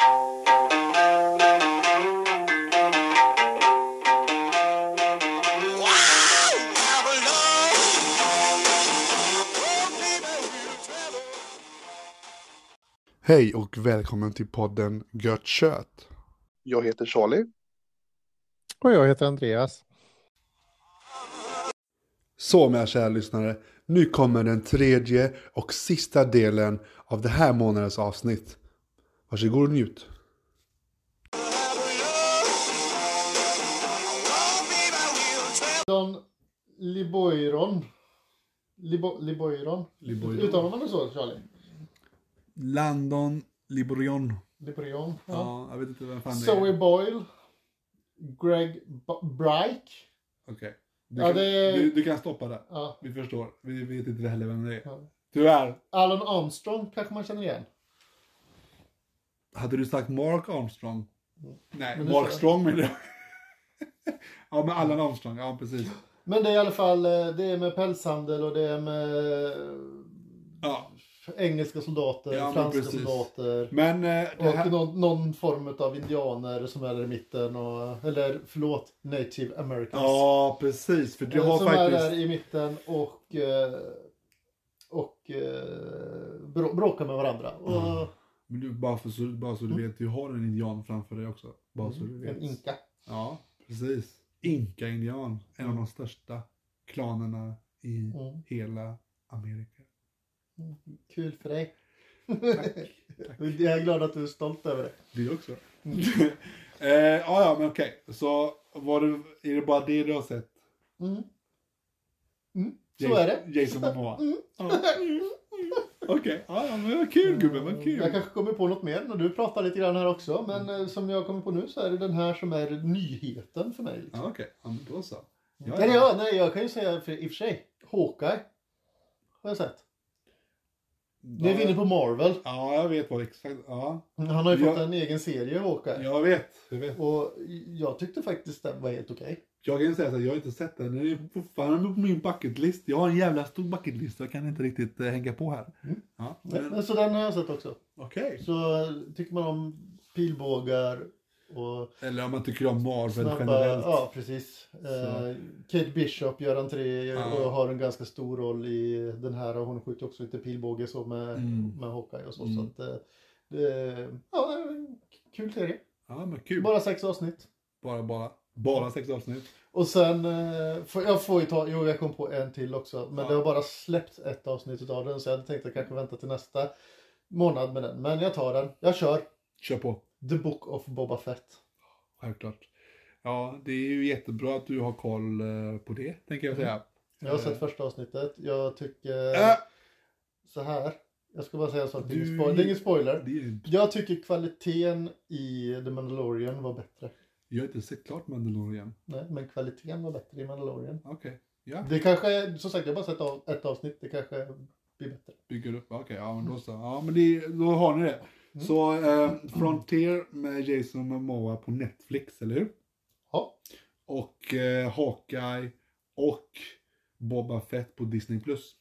Hej och välkommen till podden Gött Kött. Jag heter Charlie. Och jag heter Andreas. Så mina kära lyssnare, nu kommer den tredje och sista delen av det här månadens avsnitt. Varsågod och njut. Don Liboiron. Libo, Liboiron. Liboiron. Uttalar man det så, Charlie? Landon Liborion. Liboiron. Ja. Ja, jag vet inte vem fan det Zoe är. Boyle. Greg B- Brike. Okej. Du, Ja, kan- det du, du kan stoppa där. Ja. Vi förstår. Vi vet inte heller vem det är. Ja. Tyvärr. Alan Armstrong kanske man känner igen. Hade du sagt Mark Armstrong? Nej, Men det Mark. Strong menar jag. ja, men Allan Armstrong. Ja, precis. Men det är i alla fall eh, det är med pälshandel och det är med Ja, engelska soldater, Ja, franska precis. soldater. men eh, det Och här... någon, någon form av indianer som är där i mitten. Och, eller förlåt, native americans. Ja, precis. För du Eh, har som är faktiskt... där i mitten och, eh, och eh, brå- bråkar med varandra. Och Men du, bara, för, så, bara så du vet, du har en indian framför dig också. Bara så du vet. en inka. Ja, precis. Inka-indian. En av de största klanerna i Mm. hela Amerika. Kul för dig. Tack. Jag är glad att du är stolt över det. Du också. eh, ja, ja, men okej. Så var det, är det bara det du har sett? Mm. Mm. Så är det. Jason Momoa? Mm. Ja. Okej, ja, ja, men vad kul gubben, vad kul. Jag kanske kommer på något mer när du pratar lite grann här också. Men eh, som jag kommer på nu så är det den här som är nyheten för mig. Liksom. Ja, okej. Ja, men då så. Ja, Nej, ja, nej, jag kan ju säga för, i och för sig. Hawkeye. Har jag sett. Det är vi inne på Marvel. Ja, jag vet vad exakt. Ja, Han har ju Jag- fått en egen serie, Hawkeye. jag vet. Jag vet. Och jag tyckte faktiskt den var helt okej. Jag kan säga så här, jag har inte sett den. Den är fortfarande på min bucketlist. Jag har en jävla stor bucketlist. Jag kan inte riktigt eh, hänga på här. Mm. Ja, Men, så den har jag sett också. Okej. Så eh, tycker man om pilbågar och Eller om man tycker om Marvel snabba... generellt. Ja, precis. Eh, Kate Bishop gör entré Ja. och har en ganska stor roll i den här. Och hon skjuter också lite pilbåge så med, Mm. med Hawkeye och så. Mm. så att, eh, det, ja, kul serie. Ja, men kul. Bara sex avsnitt. Bara, bara. Bara sex avsnitt. Och sen, eh, får, jag får ju ta, jo jag kom på en till också. Men Ja. det har bara släppt ett avsnitt av den så jag hade tänkt att kanske vänta till nästa månad med den. Men jag tar den, jag kör. Kör på. The Book of Boba Fett. Självklart. Ja, det är ju jättebra att du har koll eh, på det, tänker jag säga. Jag har Eh, sett första avsnittet. Jag tycker Äh, så här. Jag ska bara säga en sak, det är ingen spoiler. Jag tycker kvaliteten i The Mandalorian var bättre. Jag har inte sett klart Mandalorian. Nej, men kvaliteten var bättre i Mandalorian. Okej. Ja, Det kanske, som sagt jag har bara sett av, ett avsnitt, det kanske blir bättre. bygger upp. Okej, ja men då så. Ja, men det, då har ni det. Mm. Så eh, Frontier med Jason Momoa på Netflix, eller hur? Ja. Och eh, Hawkeye och Boba Fett på Disney+. Plus.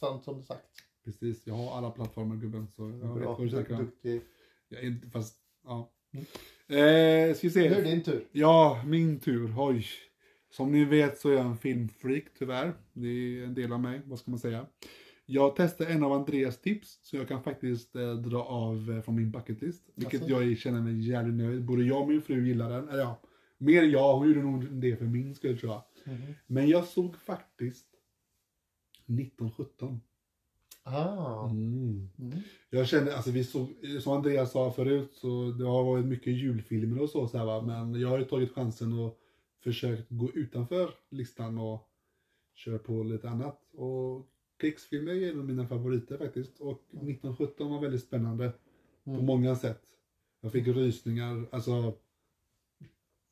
Sant som sagt. Precis, jag har alla plattformar gubben så jag vet Bra, vad du snackar om. duktig. Jag är inte, fast, ja. Mm. Eh, ska vi se. Nu är det din tur. Ja, min tur. Oj. Som ni vet så är jag en filmfreak tyvärr. Det är en del av mig, vad ska man säga. Jag testade en av Andreas tips, så jag kan faktiskt eh, dra av eh, från min bucketlist. Vilket Alltså? jag känner mig jävligt nöjd. Både jag och min fru gillar den. Eller ja, mer jag. Hon gjorde nog det för min skull tror jag. Mhm. Men jag såg faktiskt 1917. Ah. Mm. Mm. Jag kände, alltså vi såg, som Andreas sa förut, så det har varit mycket julfilmer och så, så här, va? men jag har ju tagit chansen och försökt gå utanför listan och köra på lite annat. Och krigsfilmer är en av mina favoriter faktiskt. Och 1917 var väldigt spännande på Mm. många sätt. Jag fick rysningar, alltså.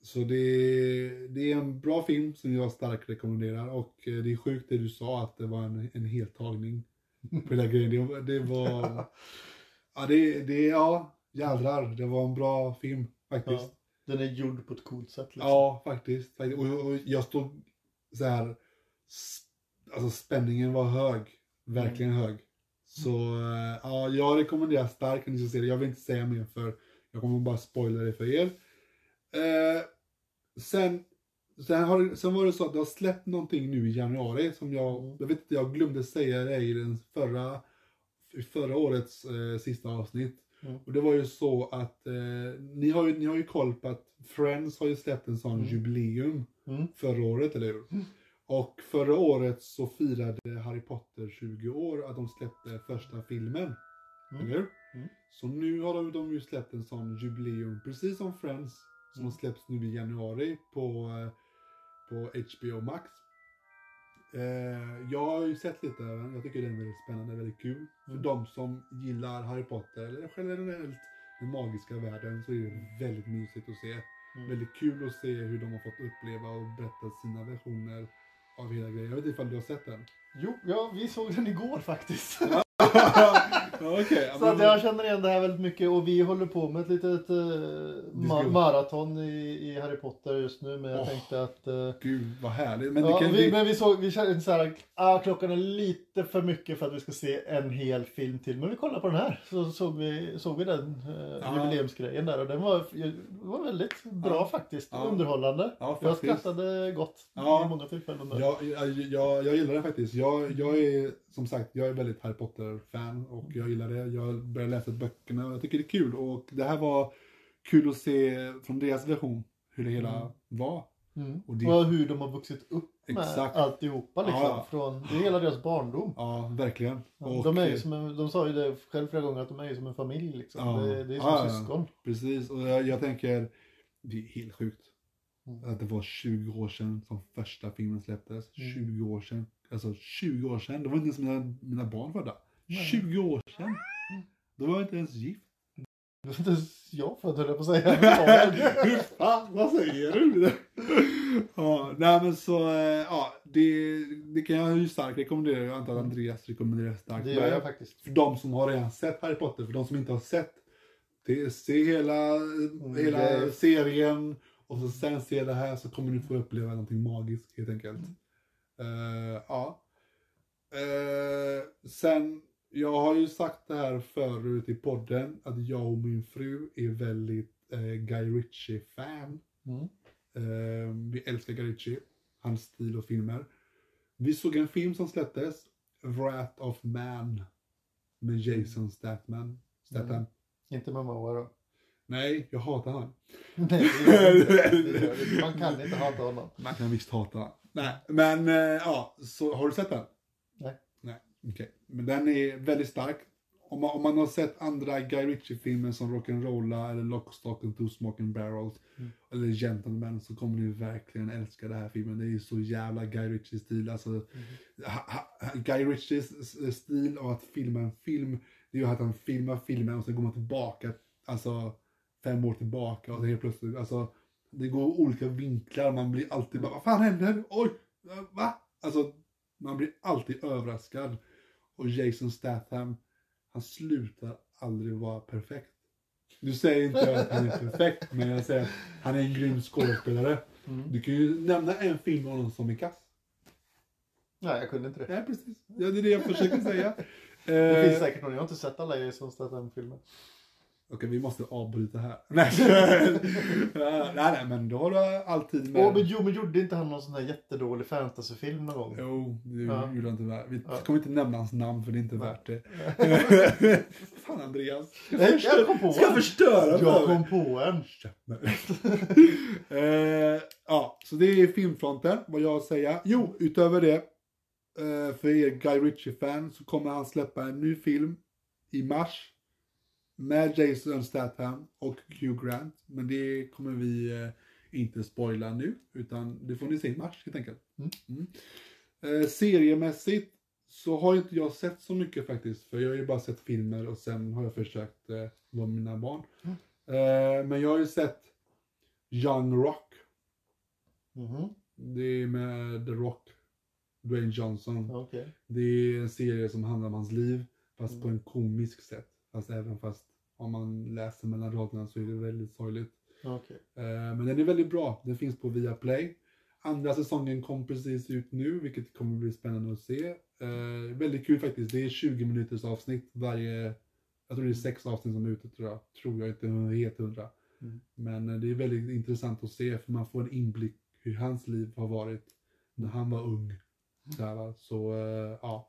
Så det, det är en bra film som jag starkt rekommenderar och eh, det är sjukt det du sa att det var en, en heltagning på hela grejen. Det, var- det var, ja det, det, ja jädrar, det var en bra film faktiskt. Ja. Den är gjord på ett coolt sätt. Liksom. Ja, faktiskt. faktiskt. Och, och jag stod så här, alltså spänningen var hög, verkligen hög. Så eh, ja, jag rekommenderar starkt att ni ska se det. Jag vill inte säga mer för jag kommer bara spoila det för er. Eh, sen, sen, har, sen var det så att det har släppt någonting nu i januari som jag, Mm. jag vet inte, jag glömde säga det i den förra, förra årets eh, sista avsnitt. Mm. Och det var ju så att eh, ni, har ju, ni har ju koll på att Friends har ju släppt en sån Mm. jubileum Mm. förra året, eller hur? Och förra året så firade Harry Potter 20 år att de släppte första filmen. Mm. Eller hur? Mm. Så nu har de, de ju släppt en sån jubileum, precis som Friends, som Mm. har släppts nu i januari på, eh, på HBO Max. Eh, jag har ju sett lite av den, jag tycker den är väldigt spännande, väldigt kul. För Mm. de som gillar Harry Potter, eller generellt den magiska världen, så är det väldigt mysigt att se. Mm. Väldigt kul att se hur de har fått uppleva och berätta sina versioner av hela grejen. Jag vet inte ifall du har sett den? Jo, ja, vi såg den igår faktiskt. ja, Så att jag känner igen det här väldigt mycket och vi håller på med ett litet eh, ma- maraton i, i Harry Potter just nu. Men jag Åh. tänkte att... eh, Gud vad härligt. Men ja, kan vi, vi... men vi såg, vi kände så här, ah, klockan är lite för mycket för att vi ska se en hel film till. Men vi kollar på den här. Så såg vi, såg vi den eh, jubileumsgrejen där och den var, var väldigt bra Ja. faktiskt. Ja. Underhållande. Ja, jag faktiskt. skrattade gott Ja. i många tillfällen. Jag, jag, jag, jag gillar det faktiskt. Jag, jag är som sagt, jag är väldigt Harry Potter-fan och jag gillar det. Jag började läsa böckerna och jag tycker det är kul. Och det här var kul att se från deras version hur det hela Mm. var. Mm. Och det- Och hur de har vuxit upp med Exakt. alltihopa liksom. Ja. Från, det är hela deras barndom. Ja, verkligen. Och, de, är ju som en, de sa ju det själv flera gånger att de är ju som en familj liksom. Ja. Det, det är som Ja, syskon. Precis, och jag, jag tänker, det är helt sjukt. Mm. Att det var 20 år sedan som första filmen släpptes. Mm. 20 år sedan. Alltså 20 år sedan, det var inte ens mina, mina barn födda. Nej. 20 år sedan. Då var jag inte ens gift. Det var inte ens jag född höll jag på att säga. Hur fan, vad säger du? ja, nej men så, eh, ja, det, det kan jag ju starkt rekommendera. Jag antar att Andreas rekommenderar starkt. Det gör jag faktiskt. För de som har redan sett Harry Potter, för de som inte har sett, det, se hela, hela det- serien och så sen se det här så kommer ni få uppleva någonting magiskt helt enkelt. Eh, ja. Eh, sen, jag har ju sagt det här förut i podden att jag och min fru är väldigt eh, Guy Ritchie-fan. Mm. Eh, vi älskar Guy Ritchie, hans stil och filmer. Vi såg en film som släpptes, Wrath of Man, med Jason Statham. Statham. Mm. Inte med Moa då. Nej, jag hatar han. Nej. Man kan inte hata honom. Man kan visst hata han. Nej, men eh, ja, så har du sett den? Nej. Okej. Men den är väldigt stark. Om man, om man har sett andra Guy Ritchie-filmer som Rock'n'Rolla eller Lock, Stock and Two Smoking Barrels Mm. eller Gentlemen så kommer ni verkligen älska den här filmen. Det är ju så jävla Guy Ritchie-stil. Alltså, Mm. ha, ha, Guy Ritchies s- stil av att filma en film, det är ju att han filmar filmen och sen går man tillbaka, alltså fem år tillbaka och helt plötsligt, alltså det går olika vinklar, man blir alltid bara, vad fan händer? Oj, eh, va? Alltså, man blir alltid överraskad. Och Jason Statham, han slutar aldrig vara perfekt. Du säger inte att han är perfekt, men jag säger att han är en grym skådespelare. Mm. Du kan ju nämna en film med honom som är kass. Nej, jag kunde inte det. Nej, precis. Ja, det är det jag försöker säga. Det Eh, finns säkert någon. Jag har inte sett alla Jason Statham-filmer. Okej, vi måste avbryta här. Nej, nej, nej, men då har du alltid med... Åh, men jo, men gjorde inte han någon sån här jättedålig fantasyfilm någon gång? Jo, det Ja. gjorde han tyvärr. Vi Ja. kommer inte nämna hans namn för det är inte värt det. Fan Andreas. Nej, jag kom på Ska jag förstöra Jag kom på en. eh, Ja, så det är filmfronten, vad jag säger. Jo, utöver det. eh, För er Guy Ritchie-fan så kommer han släppa en ny film i mars. Med Jason Statham och Hugh Grant. Men det kommer vi eh, inte spoila nu. Utan det får ni se i mars helt enkelt. Mm. Mm. Eh, seriemässigt så har inte jag sett så mycket faktiskt. För jag har ju bara sett filmer och sen har jag försökt eh, vara med mina barn. Mm. Eh, men jag har ju sett Young Rock. Mhm, Det är med The Rock. Dwayne Johnson. Okej. Det är en serie som handlar om hans liv. Fast Mm. på en komisk sätt. Fast även fast om man läser mellan raderna så är det väldigt sorgligt. Okej. Eh, Men den är väldigt bra. Den finns på Viaplay. Andra säsongen kom precis ut nu, vilket kommer bli spännande att se. Eh, väldigt kul faktiskt. Det är 20 minuters avsnitt varje, jag tror det är sex avsnitt som är ute tror jag. Tror jag inte helt hundra. Mm. Men eh, det är väldigt intressant att se för man får en inblick hur hans liv har varit när han var ung. Så, här, så ja.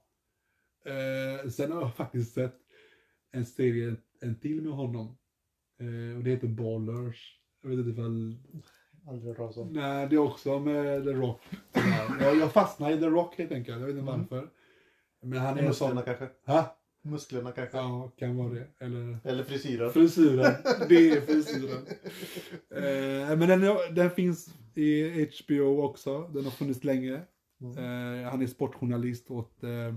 Sen har jag faktiskt sett en serie, en till med honom. Eh, och det heter Ballers. Jag vet inte ifall... Aldrig hört om. Nej, det är också med The Rock. jag, jag fastnade i The Rock helt enkelt. Jag vet inte Mm. varför. Men han är en sån... Musklerna kanske? Ha? Musklerna kanske? Ja, kan vara det. Eller... Eller frisyren? Frisyren. Det är frisyren. Eh, men den, den finns i HBO också. Den har funnits länge. Mm. Eh, han är sportjournalist åt eh,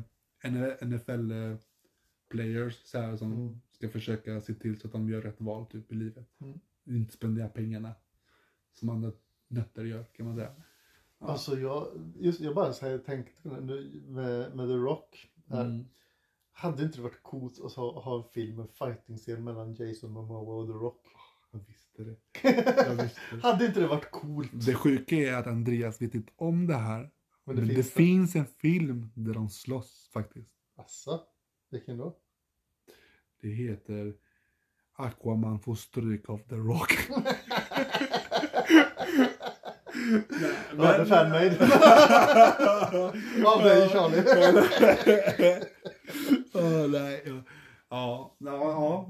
NFL-players så här, som Mm. ska försöka se till så att de gör rätt val typ, i livet. Mm. Inte spendera pengarna som andra nötter gör kan man säga. Ja. Alltså jag, just, jag bara så här, tänkte det med, med The Rock. Här. Mm. Hade inte det varit coolt att ha, ha en film med fighting-scen mellan Jason Momoa och The Rock? Jag visste det. Jag visste det. Hade inte det varit coolt? Det sjuka är att Andreas vet inte om det här. Men Men det, finns, en film där de slåss faktiskt. Asså? Vilken då? Det heter Aquaman får stryk av The Rock. Ja, The Fanmade. Av dig Charlie. Åh, nej. ja. Ja, ja,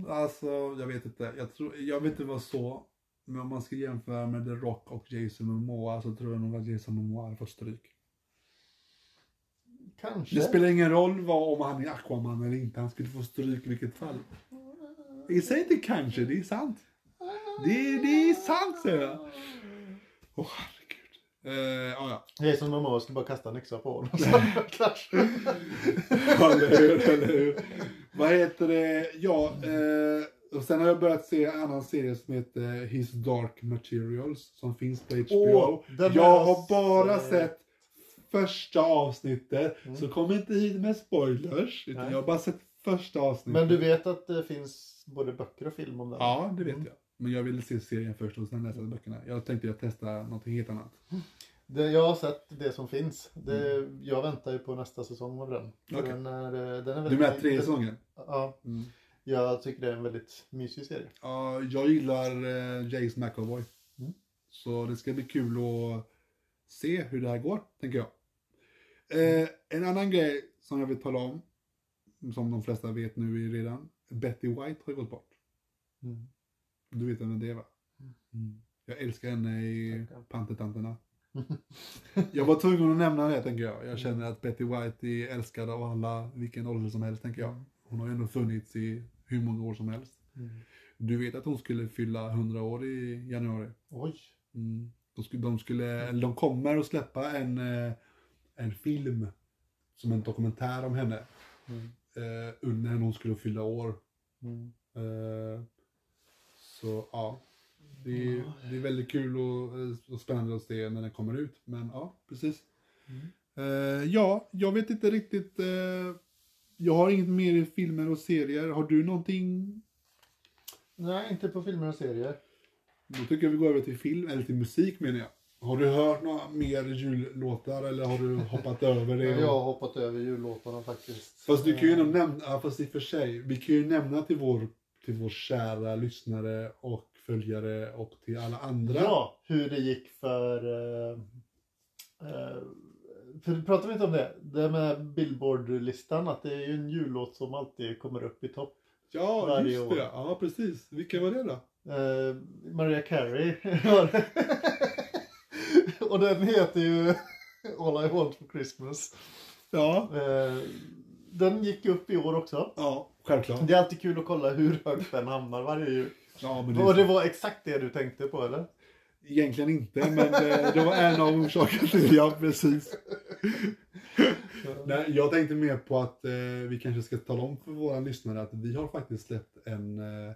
ja, alltså jag vet inte. Jag, tror, jag vet inte vad så. Men om man ska jämföra med The Rock och Jason Momoa så tror jag nog att Jason Momoa hade fått stryk. Kanske. Det spelar ingen roll vad, om han är Aquaman eller inte. Han skulle få stryk i vilket fall. Jag säger inte kanske, det är sant. Det, det är sant säger jag. Åh herregud. Eh, ja, ja. Jason Momoa skulle bara kasta en yxa på honom. Eller hur, eller hur. Vad heter det? Ja, eh, och sen har jag börjat se en annan serie som heter His Dark Materials som finns på HBO. Den jag har har bara sett. Första avsnittet, Mm. så kom inte hit med spoilers. Utan Nej. jag har bara sett första avsnittet. Men du vet att det finns både böcker och film om den? Ja, det vet Mm. jag. Men jag ville se serien först och sen läsa böckerna. Jag tänkte jag testa något helt annat. Det, jag har sett det som finns. Det, Jag väntar ju på nästa säsong av den. Mm. Okej. Den är, den är Du menar tredje säsongen? Ja, Mm. jag tycker det är en väldigt mysig serie. Ja, jag gillar eh, Jace McAvoy. Mm. Så det ska bli kul att se hur det här går, tänker jag. Eh, en annan grej som jag vill tala om, som de flesta vet nu redan. Betty White har ju gått bort. Mm. Du vet vem det är va? Mm. Jag älskar henne i. Pantertanterna. Jag var tvungen att nämna det tänker jag. Jag känner att Betty White är älskad av alla, vilken ålder som helst tänker jag. Hon har ju ändå funnits i hur många år som helst. Mm. Du vet att hon skulle fylla 100 år i januari. Oj. Mm. De, skulle, de, skulle, eller de kommer att släppa en, eh, en film som en dokumentär om henne. Mm. Eh, när hon skulle fylla år. Mm. Eh, så ja, det är, det är väldigt kul och, eh, och spännande att se när den kommer ut. Men ja, precis. Mm. Eh, ja, jag vet inte riktigt. Eh, jag har inget mer i filmer och serier. Har du någonting? Nej, inte på filmer och serier. Då tycker jag vi går över till film, eller till musik menar jag. Har du hört några mer jullåtar eller har du hoppat över det? Jag har hoppat över jullåtarna faktiskt. Fast du kan ju Eh, nämna, fast i och för sig, vi kan ju nämna till vår, till vår kära lyssnare och följare och till alla andra. Ja, hur det gick för... Uh, uh, för pratar vi inte om det? Det med Billboard-listan, att det är ju en jullåt som alltid kommer upp i topp. Ja, Varje just år. det. Ja, precis. Vilka var det då? Eh, Mariah Carey. Och den heter ju All I Want For Christmas. Ja, Eh, den gick upp i år också. ja självklart. Det är alltid kul att kolla hur högt den hamnar varje jul. Ja, men det, Och det var exakt det du tänkte på eller? Egentligen inte, men det, det var en av orsakerna till ja, precis. Nej, jag tänkte mer på att eh, vi kanske ska tala om för våra lyssnare att vi har faktiskt släppt en... Eh,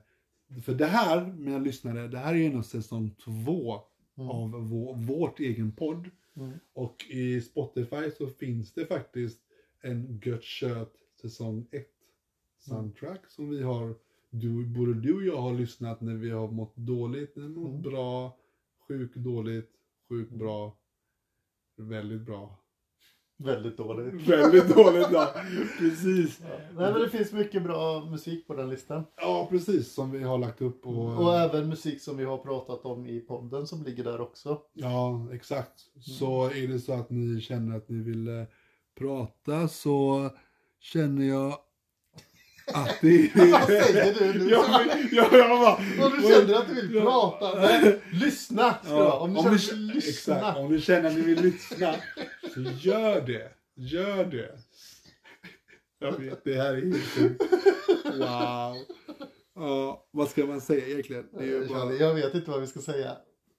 för det här, mina lyssnare, det här är ju ändå säsong två Mm. av vår, vårt egen podd. Mm. Och i Spotify så finns det faktiskt en Gött Kött säsong 1 soundtrack som vi har, du, både du och jag har lyssnat när vi har mått dåligt, när vi mått Mm. bra, sjukt dåligt, sjukt Mm. bra, väldigt bra. Väldigt dåligt. Väldigt dåligt ja. Precis. Ja. Nej men det finns mycket bra musik på den listan. Ja, precis. Som vi har lagt upp. Och, Och även musik som vi har pratat om i podden som ligger där också. Ja, exakt. Så är det så att ni känner att ni vill eh, prata så känner jag att det Vad säger du nu? Ja, men- ja, jag bara... Om du känner att du vill prata, nej, lyssna. Ja, Om du om, känner du vill lyssna. exakt, om ni känner att ni vill lyssna så gör det. Gör det. Jag vet, det här är helt. Wow. Ja, vad ska man säga egentligen? Det är ju Jag bara... känner- Jag vet inte vad vi ska säga.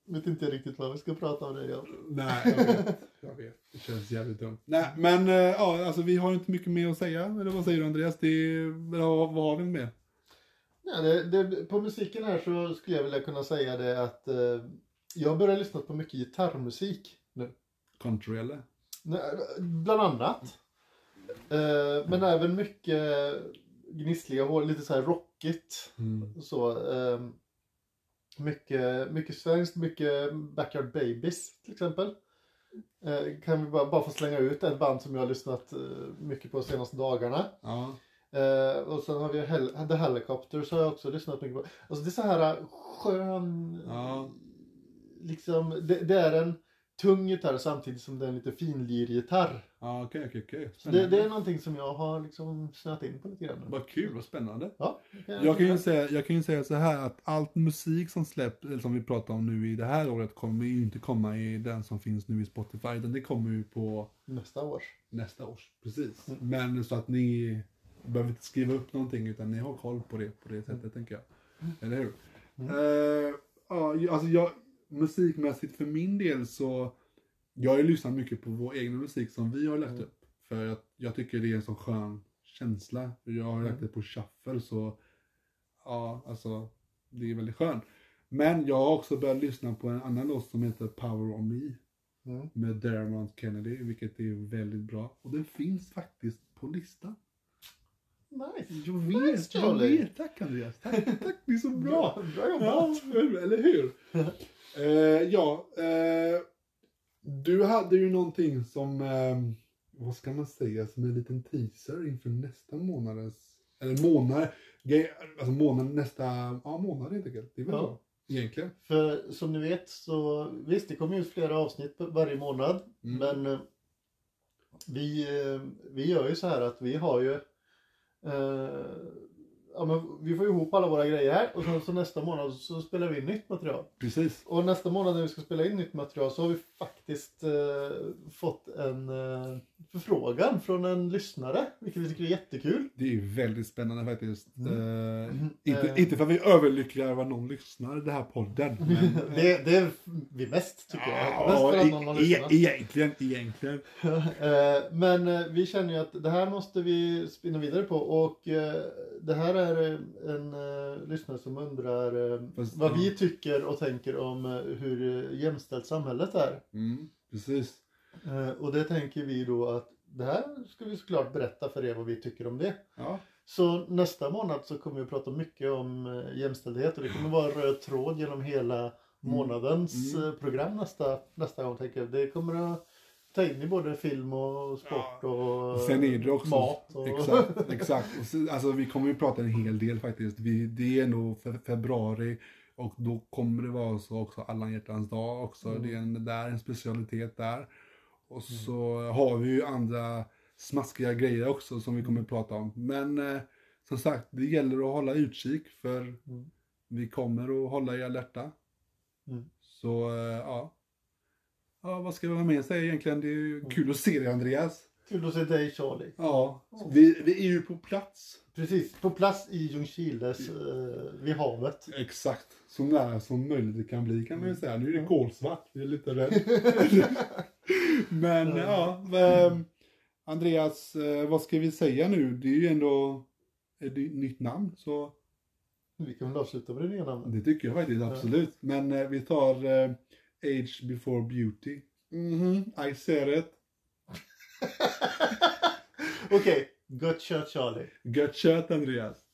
Vet inte riktigt vad vi ska prata om det. Ja. Nej, jag vet. Jag vet. Det känns jävligt dumt. Nej, men eh, ja, alltså vi har inte mycket mer att säga. Eller vad säger du Andreas? Det är, vad, vad har vi med? Ja, det, det, på musiken här så skulle jag vilja kunna säga det att eh, jag börjar lyssna på mycket gitarrmusik nu. Country eller? Bland annat. Eh, men även mycket gnissliga hår, lite så här rockigt. Mm. Så, eh, mycket, mycket svenskt, mycket Backyard Babies till exempel. Eh, kan vi bara, bara få slänga ut ett band som jag har lyssnat eh, mycket på de senaste dagarna. Ja. Eh, och sen har vi Hel- The Helicopters har jag också lyssnat mycket på. Alltså det är så här skön... Ja. Liksom, det, det är en tung gitarr samtidigt som det är en lite finlir-gitarr. Ja, okej, okej, okej. Det, det är någonting som jag har liksom snöat in på lite grann. Vad kul, vad spännande. Ja, kan Jag kan, ju säga, jag kan ju säga så här att allt musik som släpps, eller som vi pratar om nu i det här året, kommer ju inte komma i den som finns nu i Spotify, utan det kommer ju på Nästa års. nästa års. Precis. Mm. Men så att ni behöver inte skriva upp någonting, utan ni har koll på det på det sättet, tänker jag. Eller hur? Mm. Eh, ja, alltså jag, musikmässigt för min del så, jag har ju lyssnat mycket på vår egna musik som vi har lagt Mm. upp. För att jag tycker det är en så skön känsla. Jag har lagt Mm. det på shuffle så, ja alltså, det är väldigt skönt. Men jag har också börjat lyssna på en annan låt som heter Power on Me Mm. med Dermot Kennedy, vilket är väldigt bra. Och den finns faktiskt på listan. Nice. Jag Nice, vet, jag Charlie. vet. Tack Andreas. Tack, tack. Det är så bra. Bra, bra Ja, jobbat. eller hur? eh, ja, eh, du hade ju någonting som, eh, vad ska man säga, som en liten teaser inför nästa månadens, eller månad, alltså månad, nästa, ja månad helt enkelt. Det är väl Ja. bra, egentligen. För som ni vet så visst det kommer ut flera avsnitt varje månad. Mm. Men eh, vi, eh, vi gör ju så här att vi har ju eh, ja, men vi får ihop alla våra grejer här och sen så nästa månad så spelar vi in nytt material. Precis. Och nästa månad när vi ska spela in nytt material så har vi faktiskt eh, fått en eh, förfrågan från en lyssnare, vilket vi tycker är jättekul. Det är väldigt spännande faktiskt. Mm. Eh, Mm. inte, Eh. inte för att vi är överlyckliga över att någon lyssnar i den här podden. Men, eh, det, det är vi mest tycker jag. Mest för ja, att någon har e- lyssnat. e- egentligen, egentligen. Eh, Men vi känner ju att det här måste vi spinna vidare på och det här är eh, en eh, lyssnare som undrar eh, Fast, vad vi tycker och tänker om eh, hur jämställt samhället är. Mm, precis. Och det tänker vi då att det här ska vi såklart berätta för er vad vi tycker om det. Ja. Så nästa månad så kommer vi att prata mycket om jämställdhet och det kommer vara en röd tråd genom hela månadens Mm. eh, program nästa, nästa gång tänker jag. Det kommer att ta in i både film och sport och Sen är det också... mat. Och... Exakt, exakt. Och så, alltså, vi kommer ju prata en hel del faktiskt. Vi, det är nog för februari och då kommer det vara så också alla hjärtans dag också. Mm. Det är en, där en specialitet där. Och så har vi ju andra smaskiga grejer också som vi kommer att prata om. Men eh, som sagt, det gäller att hålla utkik för Mm. vi kommer att hålla er alerta. Mm. Så eh, ja. Ja, vad ska vi ha med säga egentligen? Det är ju Mm. kul att se dig Andreas. Kul att se dig Charlie. Ja, vi, vi är ju på plats. Precis, på plats i Ljungskiles eh, vid havet. Exakt, så nära som möjligt det kan bli kan man ju säga. Nu är det Mm. kolsvart, vi är lite rädd. Men ja, ehm, Andreas, eh, vad ska vi säga nu? Det är ju ändå ett nytt namn, så Vi kan väl avsluta med det nya namnet. det tycker jag faktiskt absolut. Men eh, vi tar eh, Age before beauty. Mhm, I said it. Okej, gott kött Charlie. Gött kött Andreas.